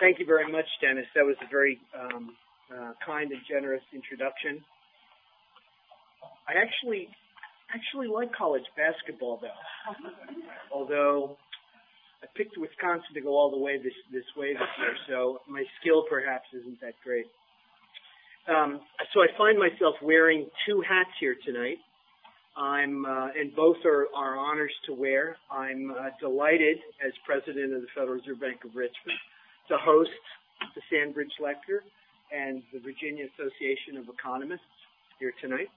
Thank you very much, Dennis. That was a very um, uh, kind and generous introduction. I actually actually like college basketball, though. Although I picked Wisconsin to go all the way this this way this year, so my skill perhaps isn't that great. Um, so I find myself wearing two hats here tonight. I'm, uh, and both are, are honors to wear. I'm uh, delighted, as president of the Federal Reserve Bank of Richmond, to host the Sandridge Lecture and the Virginia Association of Economists here tonight.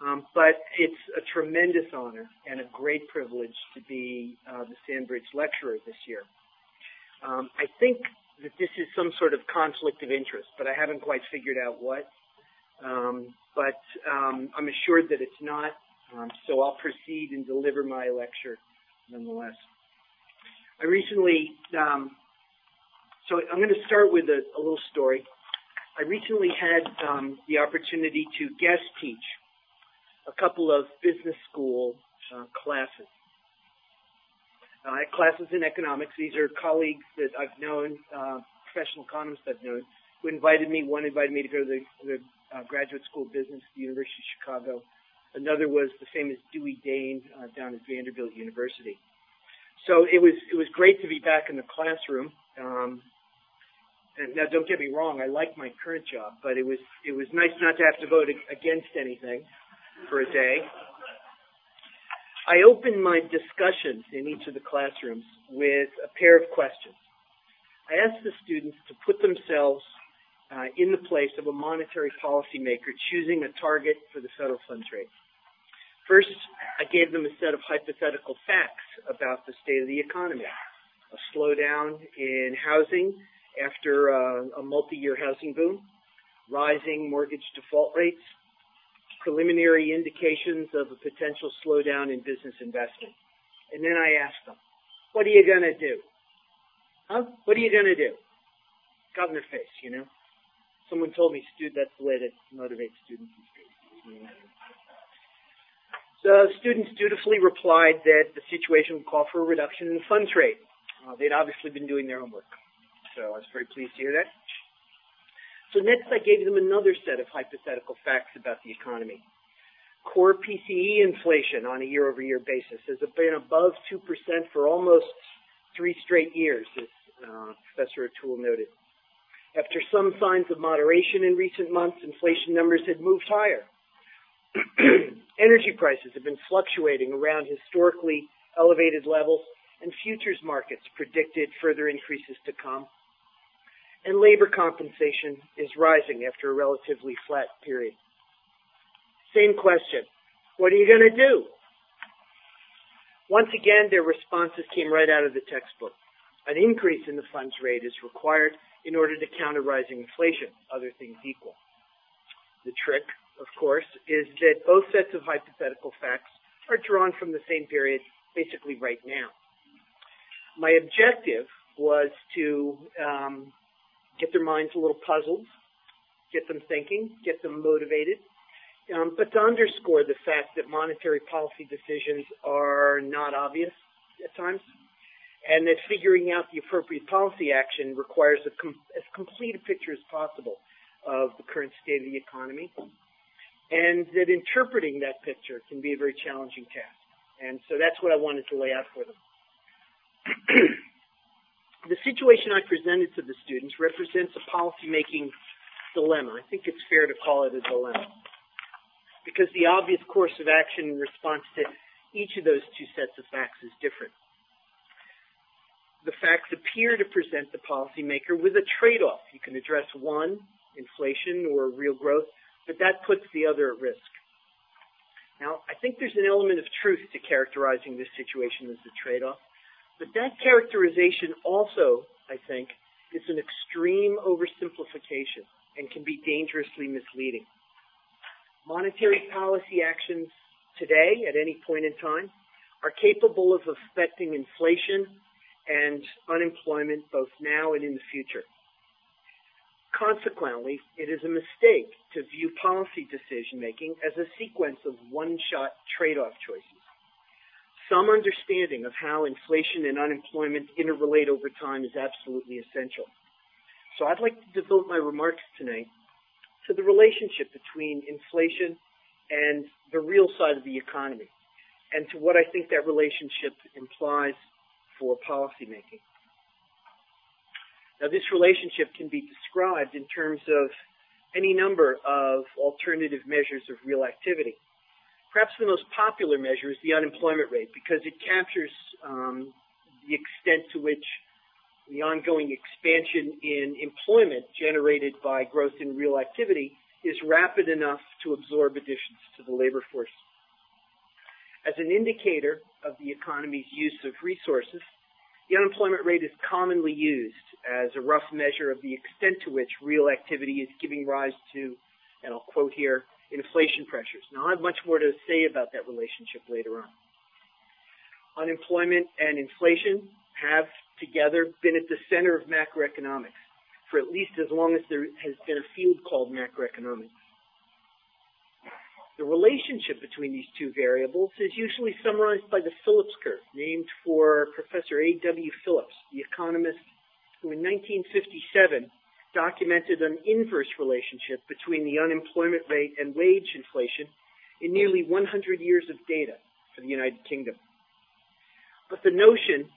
Um, but it's a tremendous honor and a great privilege to be uh, the Sandridge lecturer this year. Um, I think that this is some sort of conflict of interest, but I haven't quite figured out what. Um, but um, I'm assured that it's not, um, so I'll proceed and deliver my lecture nonetheless. I recently, um, so I'm going to start with a, a little story. I recently had the opportunity to guest teach a couple of business school uh, classes. Uh, I had classes in economics. These are colleagues that I've known, uh, professional economists I've known, who invited me. One invited me to go to the, the uh, Graduate School of Business at the University of Chicago. Another was the famous Dewey Daane uh, down at Vanderbilt University. So it was it was great to be back in the classroom. Um, and now, don't get me wrong, I like my current job, but it was it was nice not to have to vote against anything for a day. I opened my discussions in each of the classrooms with a pair of questions. I asked the students to put themselves uh, in the place of a monetary policymaker choosing a target for the federal funds rate. First, I gave them a set of hypothetical facts about the state of the economy. A slowdown in housing after uh, a multi-year housing boom, rising mortgage default rates, preliminary indications of a potential slowdown in business investment. And then I asked them, what are you going to do? Huh? What are you going to do? Got in their face, you know. Someone told me, Stu, that's the way to motivate students. So students dutifully replied that the situation would call for a reduction in the funds rate. Uh, they'd obviously been doing their homework. So I was very pleased to hear that. So next I gave them another set of hypothetical facts about the economy. Core PCE inflation on a year-over-year basis has been above 2% for almost three straight years, as uh, Professor O'Toole noted. After some signs of moderation in recent months, inflation numbers had moved higher. Energy prices have been fluctuating around historically elevated levels, and futures markets predicted further increases to come and labor compensation is rising after a relatively flat period. Same question. What are you going to do? Once again, their responses came right out of the textbook. An increase in the funds rate is required in order to counter rising inflation, other things equal. The trick, of course, is that both sets of hypothetical facts are drawn from the same period, basically right now. My objective was to um, get their minds a little puzzled, get them thinking, get them motivated, um, but to underscore the fact that monetary policy decisions are not obvious at times, and that figuring out the appropriate policy action requires com- as complete a picture as possible of the current state of the economy, and that interpreting that picture can be a very challenging task. And so that's what I wanted to lay out for them. the situation I presented to the students represents a policymaking dilemma. I think it's fair to call it a dilemma. Because the obvious course of action in response to each of those two sets of facts is different. The facts appear to present the policymaker with a trade-off. You can address one, inflation or real growth, but that puts the other at risk. Now, I think there's an element of truth to characterizing this situation as a trade-off. But that characterization also, I think, is an extreme oversimplification and can be dangerously misleading. Monetary policy actions today, at any point in time, are capable of affecting inflation and unemployment both now and in the future. Consequently, it is a mistake to view policy decision making as a sequence of one-shot trade-off choices some understanding of how inflation and unemployment interrelate over time is absolutely essential. So I'd like to devote my remarks tonight to the relationship between inflation and the real side of the economy, and to what I think that relationship implies for policymaking. Now, this relationship can be described in terms of any number of alternative measures of real activity. Perhaps the most popular measure is the unemployment rate because it captures um, the extent to which the ongoing expansion in employment generated by growth in real activity is rapid enough to absorb additions to the labor force. As an indicator of the economy's use of resources, the unemployment rate is commonly used as a rough measure of the extent to which real activity is giving rise to, and I'll quote here, inflation pressures. Now, I have much more to say about that relationship later on. Unemployment and inflation have together been at the center of macroeconomics for at least as long as there has been a field called macroeconomics. The relationship between these two variables is usually summarized by the Phillips curve, named for Professor A.W. Phillips, the economist who in 1957 documented an inverse relationship between the unemployment rate and wage inflation in nearly 100 years of data for the United Kingdom. But the notion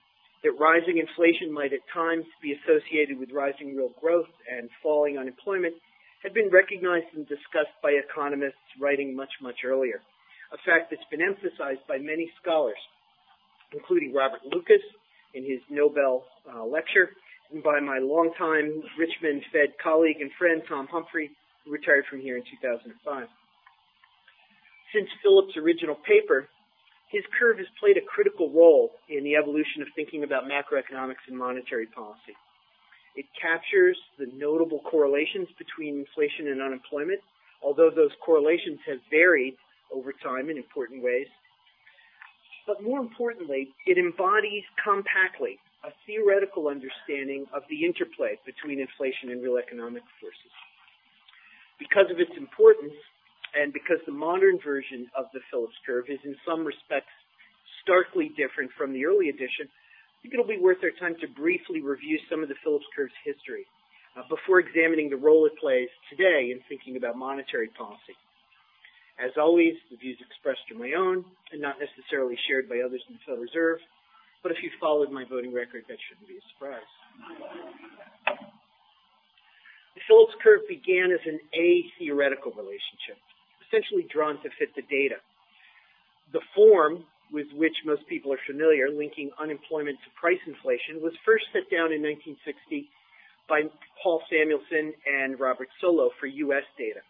that rising inflation might at times be associated with rising real growth and falling unemployment had been recognized and discussed by economists writing much, much earlier, a fact that's been emphasized by many scholars, including Robert Lucas in his Nobel uh, lecture, by my longtime Richmond Fed colleague and friend Tom Humphrey, who retired from here in 2005. Since Phillips' original paper, his curve has played a critical role in the evolution of thinking about macroeconomics and monetary policy. It captures the notable correlations between inflation and unemployment, although those correlations have varied over time in important ways. But more importantly, it embodies compactly a theoretical understanding of the interplay between inflation and real economic forces. Because of its importance, and because the modern version of the Phillips curve is in some respects starkly different from the early edition, I think it'll be worth our time to briefly review some of the Phillips curve's history uh, before examining the role it plays today in thinking about monetary policy. As always, the views expressed are my own and not necessarily shared by others in the Federal Reserve, but if you followed my voting record, that shouldn't be a surprise. The Phillips curve began as an a-theoretical relationship essentially drawn to fit the data. The form with which most people are familiar, linking unemployment to price inflation, was first set down in 1960 by Paul Samuelson and Robert Solow for U.S. data.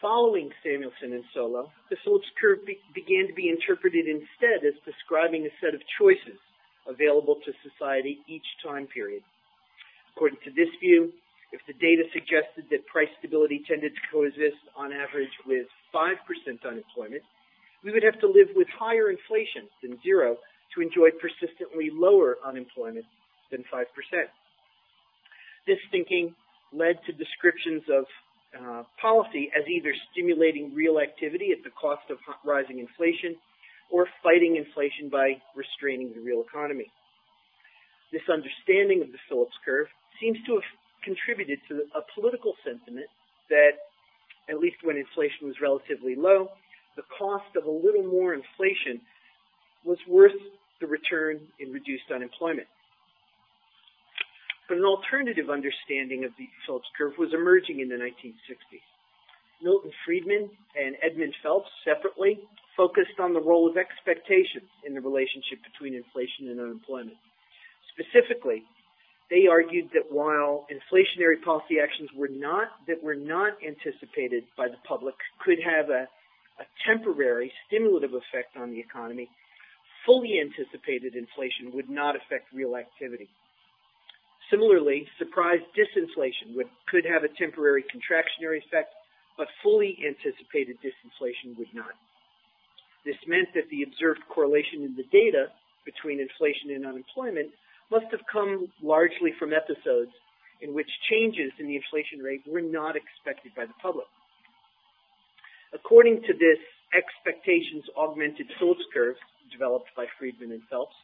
Following Samuelson and Solow, the Phillips curve be- began to be interpreted instead as describing a set of choices available to society each time period. According to this view, if the data suggested that price stability tended to coexist on average with 5% unemployment, we would have to live with higher inflation than zero to enjoy persistently lower unemployment than 5%. This thinking led to descriptions of uh, policy as either stimulating real activity at the cost of rising inflation or fighting inflation by restraining the real economy. This understanding of the Phillips curve seems to have contributed to a political sentiment that, at least when inflation was relatively low, the cost of a little more inflation was worth the return in reduced unemployment. But an alternative understanding of the Phillips curve was emerging in the 1960s. Milton Friedman and Edmund Phelps separately focused on the role of expectations in the relationship between inflation and unemployment. Specifically, they argued that while inflationary policy actions were not that were not anticipated by the public could have a, a temporary stimulative effect on the economy, fully anticipated inflation would not affect real activity. Similarly, surprise disinflation would, could have a temporary contractionary effect, but fully anticipated disinflation would not. This meant that the observed correlation in the data between inflation and unemployment must have come largely from episodes in which changes in the inflation rate were not expected by the public. According to this expectations augmented Phillips curve developed by Friedman and Phelps,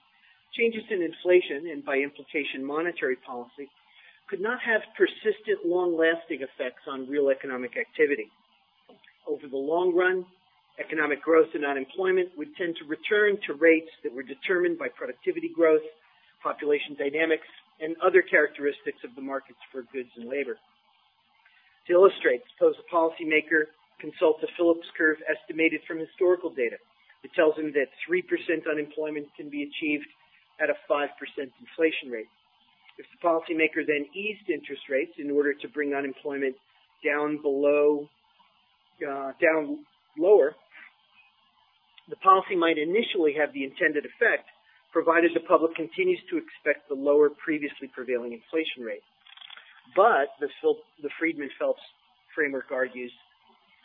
changes in inflation and by implication monetary policy could not have persistent, long-lasting effects on real economic activity. Over the long run, economic growth and unemployment would tend to return to rates that were determined by productivity growth, population dynamics, and other characteristics of the markets for goods and labor. To illustrate, suppose a policymaker consults a Phillips curve estimated from historical data. It tells him that 3% unemployment can be achieved at a 5% inflation rate. If the policymaker then eased interest rates in order to bring unemployment down below, uh, down lower, the policy might initially have the intended effect, provided the public continues to expect the lower previously prevailing inflation rate. But, the, the Friedman-Phelps framework argues,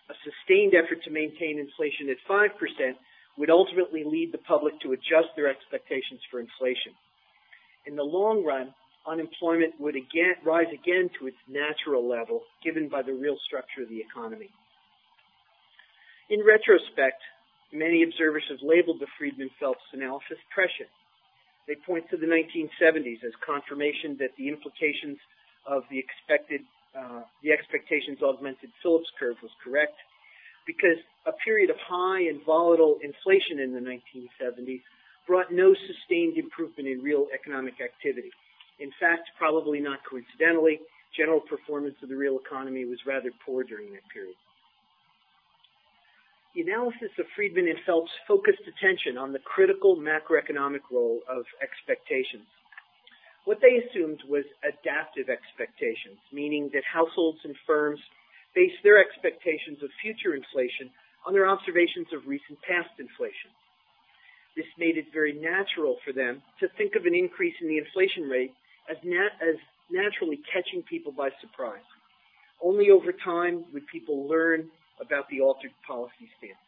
a sustained effort to maintain inflation at 5% would ultimately lead the public to adjust their expectations for inflation. In the long run, unemployment would again rise again to its natural level given by the real structure of the economy. In retrospect, many observers have labeled the Friedman-Phelps analysis prescient. They point to the 1970s as confirmation that the implications of the expected, uh, the expectations augmented Phillips curve was correct because a period of high and volatile inflation in the 1970s brought no sustained improvement in real economic activity. In fact, probably not coincidentally, general performance of the real economy was rather poor during that period. The analysis of Friedman and Phelps focused attention on the critical macroeconomic role of expectations. What they assumed was adaptive expectations, meaning that households and firms base their expectations of future inflation on their observations of recent past inflation. This made it very natural for them to think of an increase in the inflation rate as, nat- as naturally catching people by surprise. Only over time would people learn about the altered policy stance.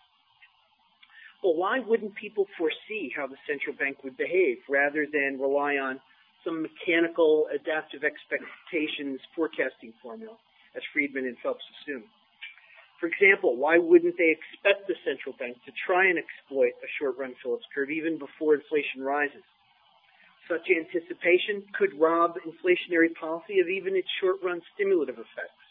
Well, why wouldn't people foresee how the central bank would behave rather than rely on some mechanical adaptive expectations forecasting formula, as Friedman and Phelps assumed? For example, why wouldn't they expect the central bank to try and exploit a short-run Phillips curve even before inflation rises? Such anticipation could rob inflationary policy of even its short-run stimulative effects.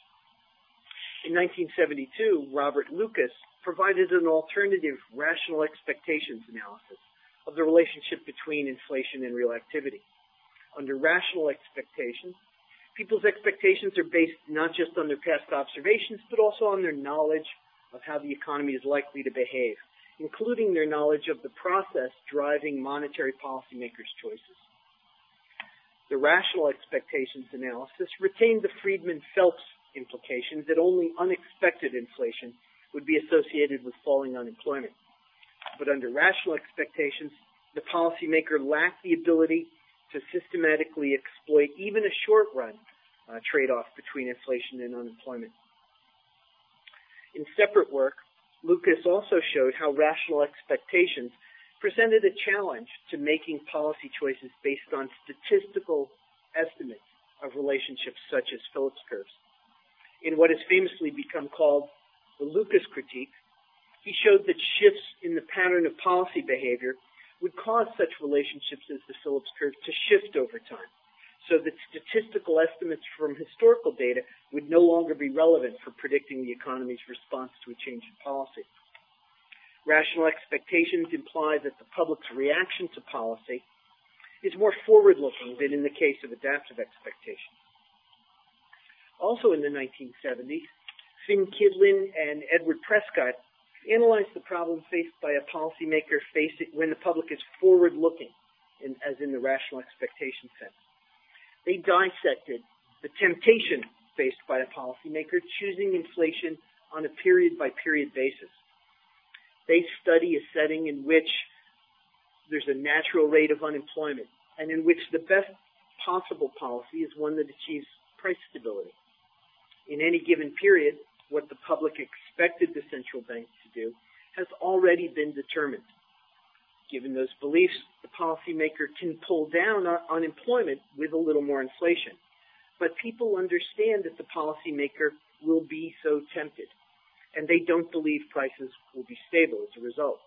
In 1972, Robert Lucas provided an alternative rational expectations analysis of the relationship between inflation and real activity. Under rational expectations, people's expectations are based not just on their past observations, but also on their knowledge of how the economy is likely to behave, including their knowledge of the process driving monetary policymakers' choices. The rational expectations analysis retained the Friedman-Phelps implications that only unexpected inflation would be associated with falling unemployment. But under rational expectations, the policymaker lacked the ability to systematically exploit even a short run uh, trade off between inflation and unemployment. In separate work, Lucas also showed how rational expectations presented a challenge to making policy choices based on statistical estimates of relationships such as Phillips curves in what has famously become called the Lucas critique, he showed that shifts in the pattern of policy behavior would cause such relationships as the Phillips curve to shift over time, so that statistical estimates from historical data would no longer be relevant for predicting the economy's response to a change in policy. Rational expectations imply that the public's reaction to policy is more forward-looking than in the case of adaptive expectations. Also in the 1970s, Finn Kydland and Edward Prescott analyzed the problem faced by a policymaker facing when the public is forward-looking, as in the rational expectation sense. They dissected the temptation faced by a policymaker choosing inflation on a period-by-period basis. They study a setting in which there's a natural rate of unemployment and in which the best possible policy is one that achieves price stability in any given period, what the public expected the central bank to do has already been determined. Given those beliefs, the policymaker can pull down unemployment with a little more inflation. But people understand that the policymaker will be so tempted, and they don't believe prices will be stable as a result.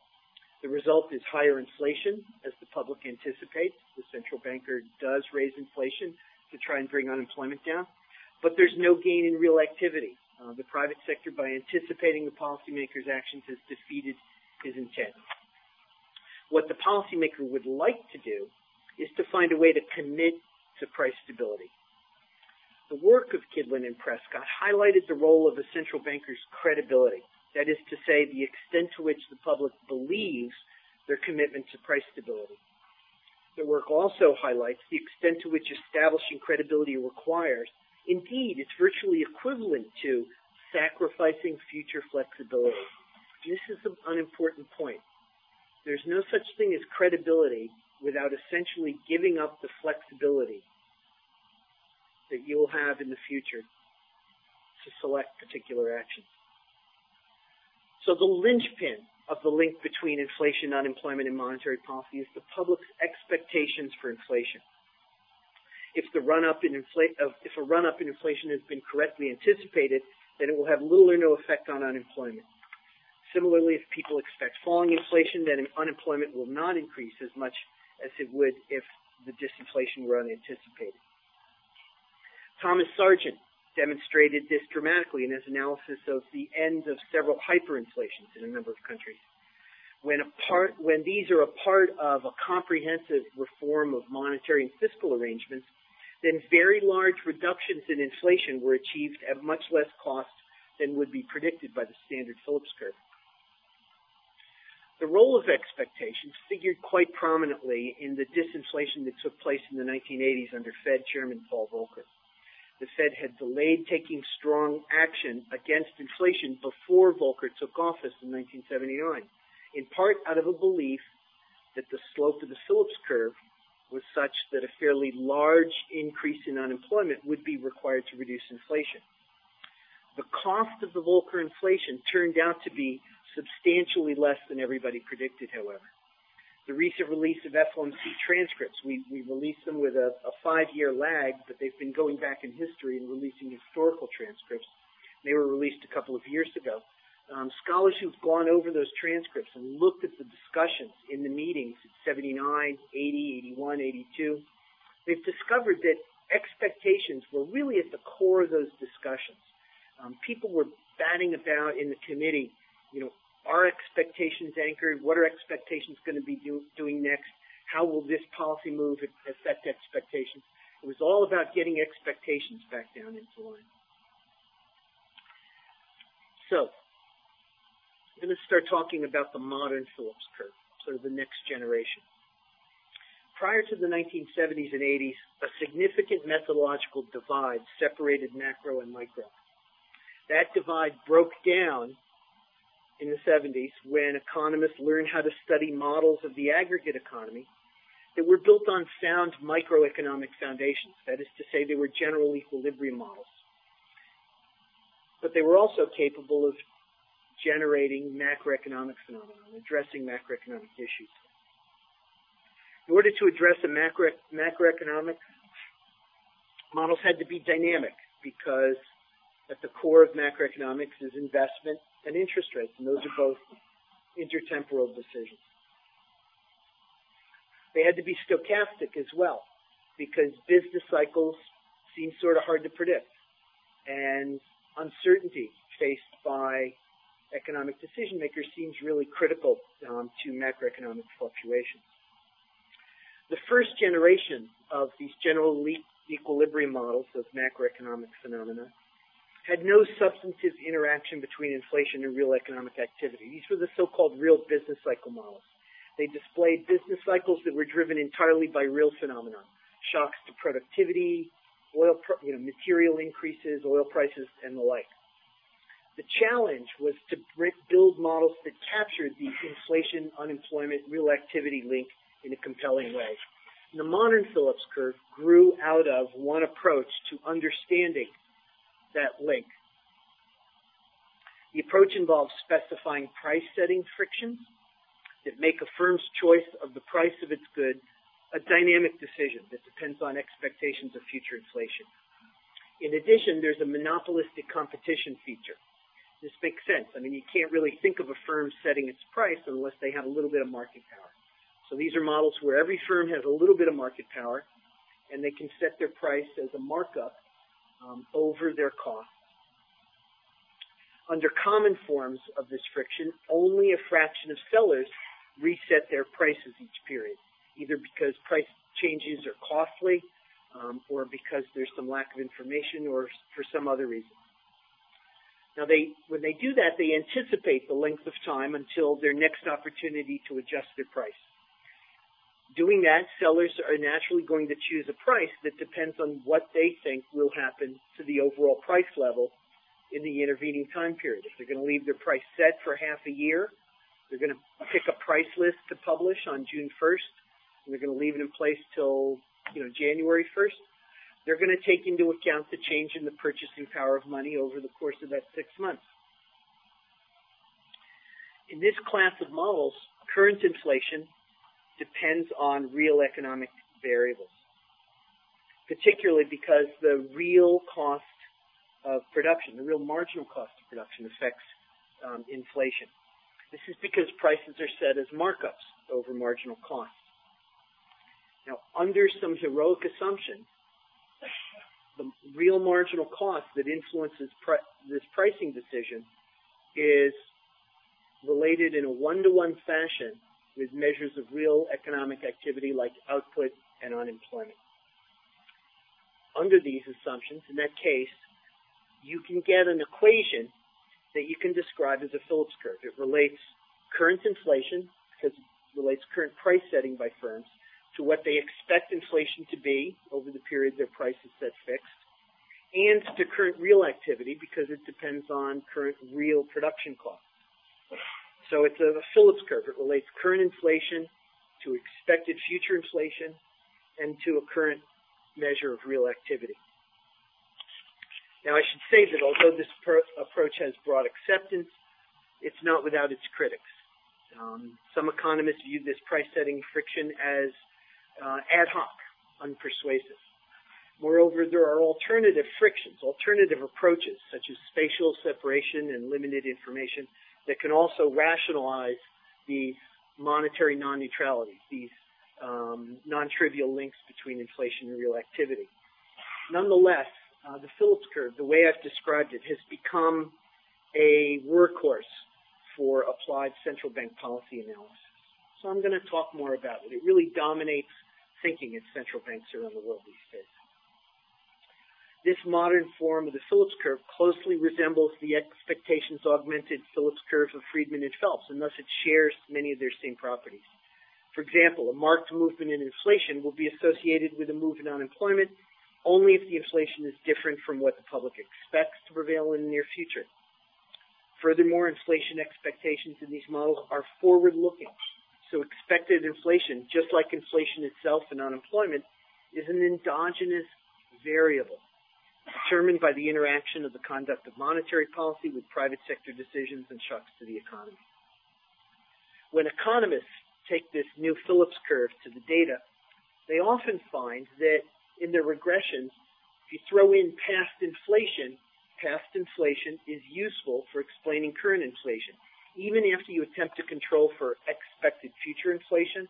The result is higher inflation, as the public anticipates. The central banker does raise inflation to try and bring unemployment down, but there's no gain in real activity. Uh, the private sector, by anticipating the policymaker's actions, has defeated his intent. What the policymaker would like to do is to find a way to commit to price stability. The work of Kydland and Prescott highlighted the role of a central banker's credibility. That is to say, the extent to which the public believes their commitment to price stability. The work also highlights the extent to which establishing credibility requires, indeed, it's virtually equivalent to sacrificing future flexibility. This is an important point. There's no such thing as credibility without essentially giving up the flexibility that you'll have in the future to select particular actions. So the linchpin of the link between inflation, unemployment, and monetary policy is the public's expectations for inflation. If the run-up in if a run-up in inflation has been correctly anticipated, then it will have little or no effect on unemployment. Similarly, if people expect falling inflation, then unemployment will not increase as much as it would if the disinflation were unanticipated. Thomas Sargent demonstrated this dramatically in his analysis of the end of several hyperinflations in a number of countries. When, part, when these are a part of a comprehensive reform of monetary and fiscal arrangements, then very large reductions in inflation were achieved at much less cost than would be predicted by the standard Phillips curve. The role of expectations figured quite prominently in the disinflation that took place in the 1980s under Fed Chairman Paul Volcker the Fed had delayed taking strong action against inflation before Volcker took office in 1979, in part out of a belief that the slope of the Phillips curve was such that a fairly large increase in unemployment would be required to reduce inflation. The cost of the Volcker inflation turned out to be substantially less than everybody predicted, however the recent release of FOMC transcripts. We, we released them with a, a five-year lag, but they've been going back in history and releasing historical transcripts. They were released a couple of years ago. Um, scholars who've gone over those transcripts and looked at the discussions in the meetings at 79, 80, 81, 82, they've discovered that expectations were really at the core of those discussions. Um, people were batting about in the committee, you know, are expectations anchored? What are expectations going to be do, doing next? How will this policy move affect expectations? It was all about getting expectations back down into line. So, I'm going to start talking about the modern Phillips curve, sort of the next generation. Prior to the 1970s and 80s, a significant methodological divide separated macro and micro. That divide broke down in the 70s when economists learned how to study models of the aggregate economy that were built on sound microeconomic foundations. That is to say, they were general equilibrium models. But they were also capable of generating macroeconomic phenomena, addressing macroeconomic issues. In order to address a macro, macroeconomic, models had to be dynamic because at the core of macroeconomics is investment and interest rates, and those are both intertemporal decisions. They had to be stochastic as well, because business cycles seem sort of hard to predict, and uncertainty faced by economic decision makers seems really critical um, to macroeconomic fluctuations. The first generation of these general equilibrium models of macroeconomic phenomena had no substantive interaction between inflation and real economic activity. These were the so-called real business cycle models. They displayed business cycles that were driven entirely by real phenomena, shocks to productivity, oil, you know, material increases, oil prices, and the like. The challenge was to build models that captured the inflation, unemployment, real activity link in a compelling way. The modern Phillips curve grew out of one approach to understanding that link. The approach involves specifying price setting frictions that make a firm's choice of the price of its good a dynamic decision that depends on expectations of future inflation. In addition, there's a monopolistic competition feature. This makes sense. I mean, you can't really think of a firm setting its price unless they have a little bit of market power. So these are models where every firm has a little bit of market power and they can set their price as a markup um, over their cost. Under common forms of this friction, only a fraction of sellers reset their prices each period, either because price changes are costly um, or because there's some lack of information or for some other reason. Now, they, when they do that, they anticipate the length of time until their next opportunity to adjust their price. Doing that, sellers are naturally going to choose a price that depends on what they think will happen to the overall price level in the intervening time period. If they're going to leave their price set for half a year, they're going to pick a price list to publish on June 1st, and they're going to leave it in place till you know January 1st they're going to take into account the change in the purchasing power of money over the course of that six months. In this class of models, current inflation depends on real economic variables, particularly because the real cost of production, the real marginal cost of production affects um, inflation. This is because prices are set as markups over marginal costs. Now, under some heroic assumptions, the real marginal cost that influences this pricing decision is related in a one-to-one fashion with measures of real economic activity like output and unemployment. Under these assumptions, in that case, you can get an equation that you can describe as a Phillips curve. It relates current inflation, because it relates current price setting by firms, to what they expect inflation to be over the period their price is set fixed, and to current real activity because it depends on current real production costs. So it's a, Phillips curve. It relates current inflation to expected future inflation and to a current measure of real activity. Now, I should say that although this approach has broad acceptance, it's not without its critics. Um, some economists view this price setting friction as uh, ad hoc, unpersuasive. Moreover, there are alternative frictions, alternative approaches, such as spatial separation and limited information, that can also rationalize the monetary non-neutrality, these um, non-trivial links between inflation and real activity. Nonetheless, uh, the Phillips curve, the way I've described it, has become a workhorse for applied central bank policy analysis. So I'm going to talk more about it. It really dominates thinking at central banks around the world these days. This modern form of the Phillips curve closely resembles the expectations augmented Phillips curve of Friedman and Phelps, and thus it shares many of their same properties. For example, a marked movement in inflation will be associated with a move in unemployment only if the inflation is different from what the public expects to prevail in the near future. Furthermore, inflation expectations in these models are forward-looking so expected inflation, just like inflation itself and unemployment, is an endogenous variable determined by the interaction of the conduct of monetary policy with private sector decisions and shocks to the economy. When economists take this new Phillips curve to the data, they often find that in their regressions, if you throw in past inflation, past inflation is useful for explaining current inflation even after you attempt to control for expected future inflation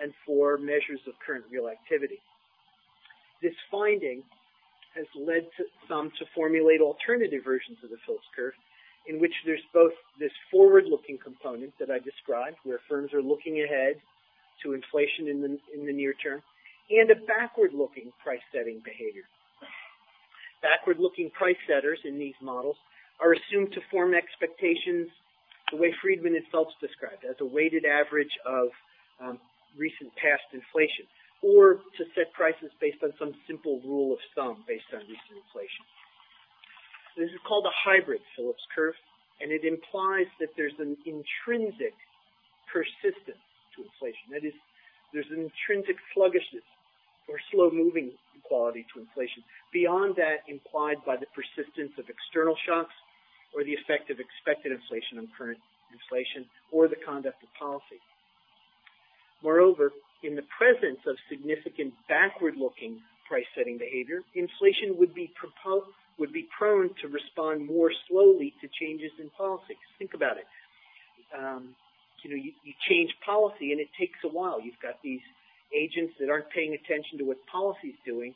and for measures of current real activity. This finding has led to some to formulate alternative versions of the Phillips curve in which there's both this forward-looking component that I described, where firms are looking ahead to inflation in the, in the near term, and a backward-looking price-setting behavior. Backward-looking price setters in these models are assumed to form expectations the way Friedman and Phelps described as a weighted average of um, recent past inflation, or to set prices based on some simple rule of thumb based on recent inflation. This is called a hybrid Phillips curve, and it implies that there's an intrinsic persistence to inflation. That is, there's an intrinsic sluggishness or slow moving quality to inflation beyond that implied by the persistence of external shocks or the effect of expected inflation on current inflation or the conduct of policy. Moreover, in the presence of significant backward-looking price-setting behavior, inflation would be propo- would be prone to respond more slowly to changes in policy. Think about it. Um, you know, you, you change policy and it takes a while. You've got these agents that aren't paying attention to what policy is doing,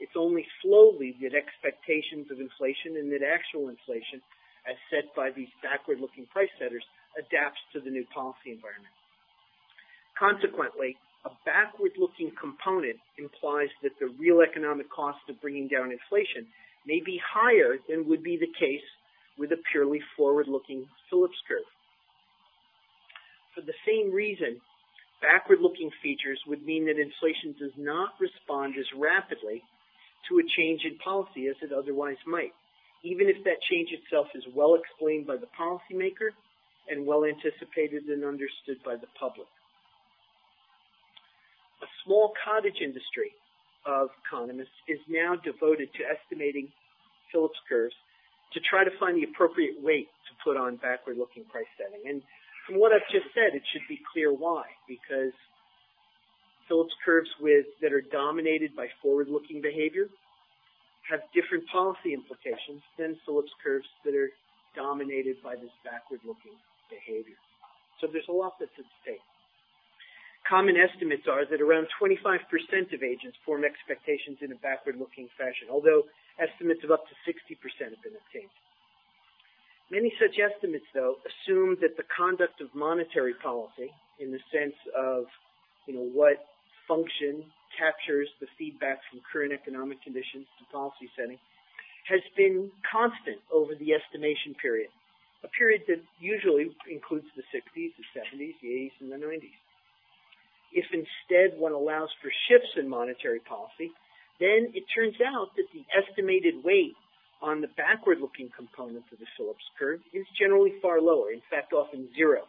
it's only slowly that expectations of inflation and that actual inflation, as set by these backward-looking price setters, adapts to the new policy environment. Consequently, a backward-looking component implies that the real economic cost of bringing down inflation may be higher than would be the case with a purely forward-looking Phillips curve. For the same reason, backward-looking features would mean that inflation does not respond as rapidly to a change in policy as it otherwise might, even if that change itself is well explained by the policymaker and well anticipated and understood by the public. A small cottage industry of economists is now devoted to estimating Phillips curves to try to find the appropriate weight to put on backward-looking price setting. And from what I've just said, it should be clear why, because Phillips curves with that are dominated by forward-looking behavior have different policy implications than Phillips curves that are dominated by this backward-looking behavior. So there's a lot that's at stake. Common estimates are that around 25% of agents form expectations in a backward-looking fashion, although estimates of up to 60% have been obtained. Many such estimates, though, assume that the conduct of monetary policy, in the sense of, you know, what function captures the feedback from current economic conditions to policy setting, has been constant over the estimation period, a period that usually includes the 60s, the 70s, the 80s, and the 90s. If instead one allows for shifts in monetary policy, then it turns out that the estimated weight on the backward-looking component of the Phillips curve is generally far lower, in fact, often zero.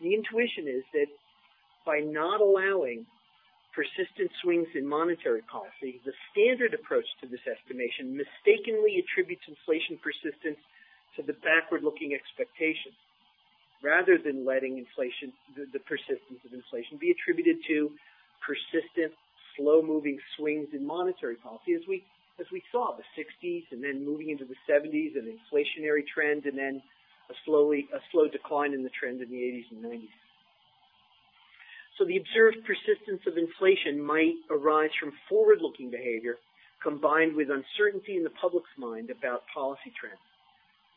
The intuition is that by not allowing persistent swings in monetary policy, the standard approach to this estimation mistakenly attributes inflation persistence to the backward-looking expectations rather than letting inflation, the, the persistence of inflation, be attributed to persistent, slow-moving swings in monetary policy, as we as we saw the 60s, and then moving into the 70s, an inflationary trend, and then a slowly a slow decline in the trend in the 80s and 90s. So the observed persistence of inflation might arise from forward-looking behavior combined with uncertainty in the public's mind about policy trends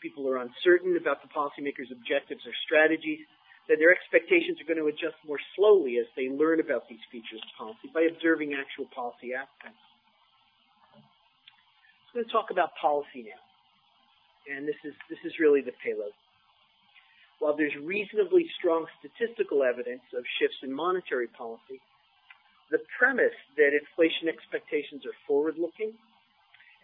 people are uncertain about the policymakers' objectives or strategies, that their expectations are going to adjust more slowly as they learn about these features of policy by observing actual policy outcomes. I'm going to talk about policy now. And this is, this is really the payload. While there's reasonably strong statistical evidence of shifts in monetary policy, the premise that inflation expectations are forward-looking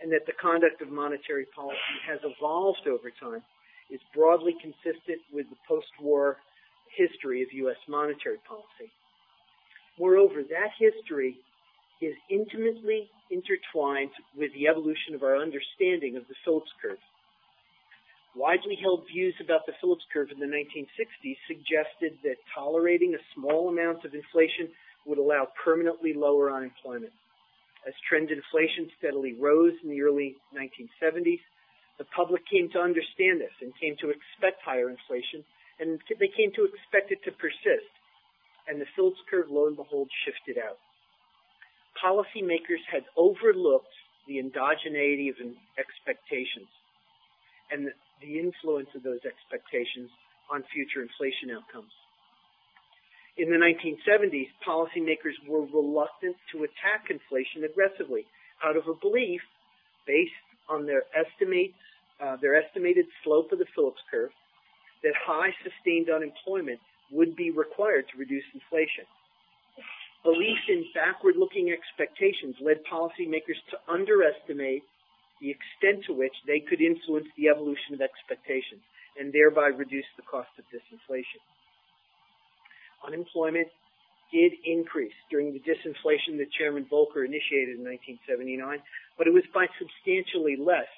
and that the conduct of monetary policy has evolved over time is broadly consistent with the post-war history of U.S. monetary policy. Moreover, that history is intimately intertwined with the evolution of our understanding of the Phillips curve. Widely held views about the Phillips curve in the 1960s suggested that tolerating a small amount of inflation would allow permanently lower unemployment. As trend inflation steadily rose in the early 1970s, the public came to understand this and came to expect higher inflation, and they came to expect it to persist. And the Phillips curve, lo and behold, shifted out. Policymakers had overlooked the endogeneity of expectations and the influence of those expectations on future inflation outcomes. In the 1970s, policymakers were reluctant to attack inflation aggressively out of a belief based on their estimates, uh, their estimated slope of the Phillips curve, that high sustained unemployment would be required to reduce inflation. Belief in backward-looking expectations led policymakers to underestimate the extent to which they could influence the evolution of expectations and thereby reduce the cost of disinflation unemployment did increase during the disinflation that Chairman Volcker initiated in 1979, but it was by substantially less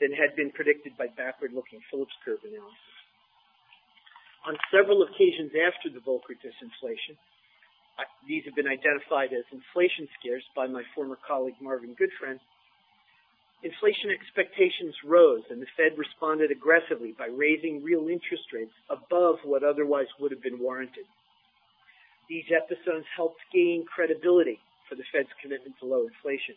than had been predicted by backward-looking Phillips curve analysis. On several occasions after the Volcker disinflation, these have been identified as inflation scares by my former colleague Marvin Goodfriend. Inflation expectations rose, and the Fed responded aggressively by raising real interest rates above what otherwise would have been warranted. These episodes helped gain credibility for the Fed's commitment to low inflation.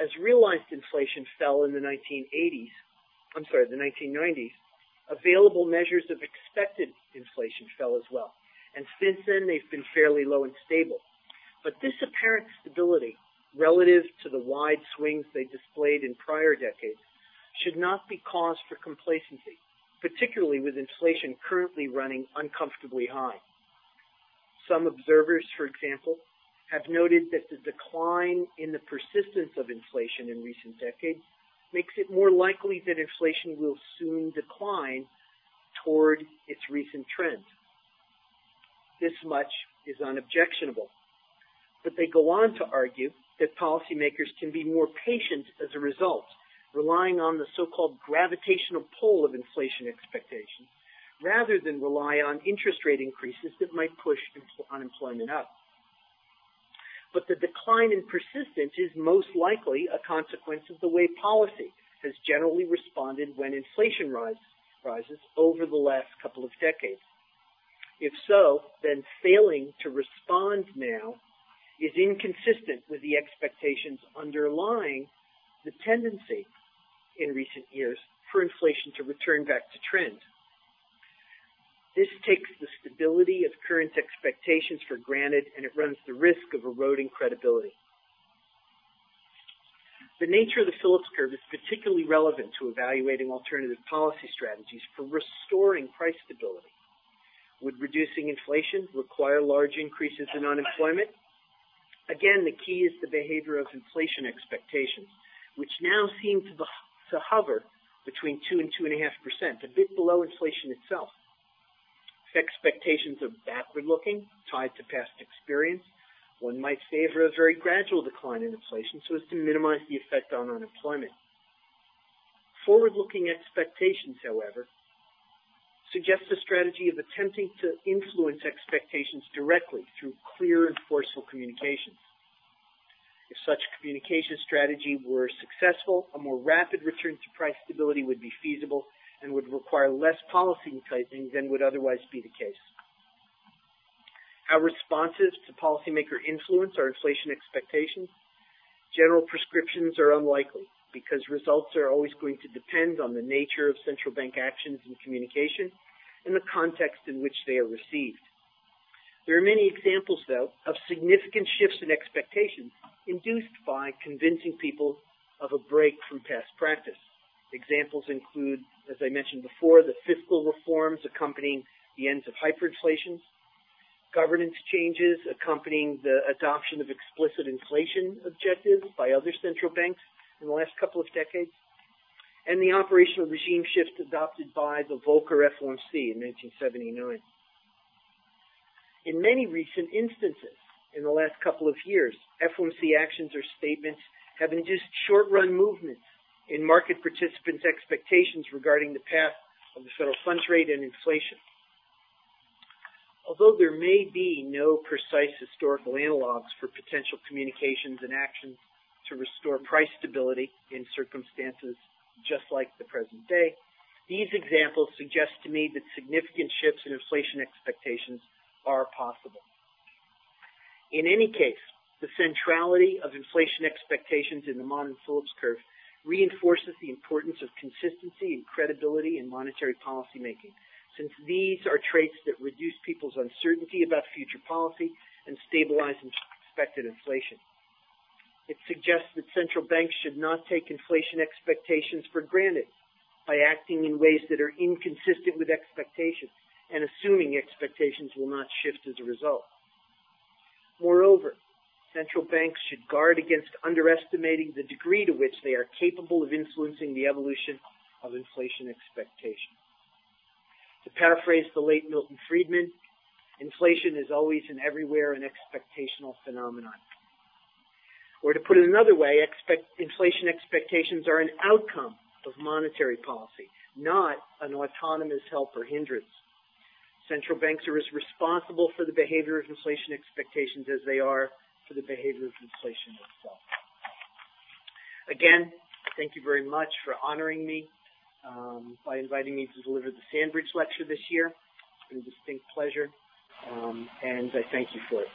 As realized inflation fell in the 1980s, I'm sorry, the 1990s, available measures of expected inflation fell as well. And since then, they've been fairly low and stable. But this apparent stability, relative to the wide swings they displayed in prior decades, should not be cause for complacency, particularly with inflation currently running uncomfortably high. Some observers, for example, have noted that the decline in the persistence of inflation in recent decades makes it more likely that inflation will soon decline toward its recent trend. This much is unobjectionable. But they go on to argue that policymakers can be more patient as a result, relying on the so-called gravitational pull of inflation expectations, rather than rely on interest rate increases that might push unemployment up but the decline in persistence is most likely a consequence of the way policy has generally responded when inflation rise, rises over the last couple of decades. If so, then failing to respond now is inconsistent with the expectations underlying the tendency in recent years for inflation to return back to trend. This takes the stability of current expectations for granted and it runs the risk of eroding credibility. The nature of the Phillips curve is particularly relevant to evaluating alternative policy strategies for restoring price stability. Would reducing inflation require large increases in unemployment? Again, the key is the behavior of inflation expectations, which now seem to, hover between 2 and 2.5%, a bit below inflation itself expectations are backward looking, tied to past experience, one might favor a very gradual decline in inflation so as to minimize the effect on unemployment. Forward looking expectations, however, suggest a strategy of attempting to influence expectations directly through clear and forceful communications. If such communication strategy were successful, a more rapid return to price stability would be feasible and would require less policy tightening than would otherwise be the case. How responsive to policymaker influence are inflation expectations? General prescriptions are unlikely because results are always going to depend on the nature of central bank actions and communication and the context in which they are received. There are many examples, though, of significant shifts in expectations induced by convincing people of a break from past practice. Examples include, as I mentioned before, the fiscal reforms accompanying the ends of hyperinflation, governance changes accompanying the adoption of explicit inflation objectives by other central banks in the last couple of decades, and the operational regime shift adopted by the Volcker FOMC in 1979. In many recent instances, in the last couple of years, FOMC actions or statements have induced short-run movements in market participants' expectations regarding the path of the federal funds rate and inflation. Although there may be no precise historical analogs for potential communications and actions to restore price stability in circumstances just like the present day, these examples suggest to me that significant shifts in inflation expectations are possible. In any case, the centrality of inflation expectations in the modern Phillips curve reinforces the importance of consistency and credibility in monetary policy making, since these are traits that reduce people's uncertainty about future policy and stabilize expected inflation. It suggests that central banks should not take inflation expectations for granted by acting in ways that are inconsistent with expectations and assuming expectations will not shift as a result. Moreover, central banks should guard against underestimating the degree to which they are capable of influencing the evolution of inflation expectations. To paraphrase the late Milton Friedman, inflation is always and everywhere an expectational phenomenon. Or to put it another way, expect, inflation expectations are an outcome of monetary policy, not an autonomous help or hindrance. Central banks are as responsible for the behavior of inflation expectations as they are for the behavior of inflation itself. Again, thank you very much for honoring me um, by inviting me to deliver the Sandridge Lecture this year. It's been a distinct pleasure. um, and I thank you for it.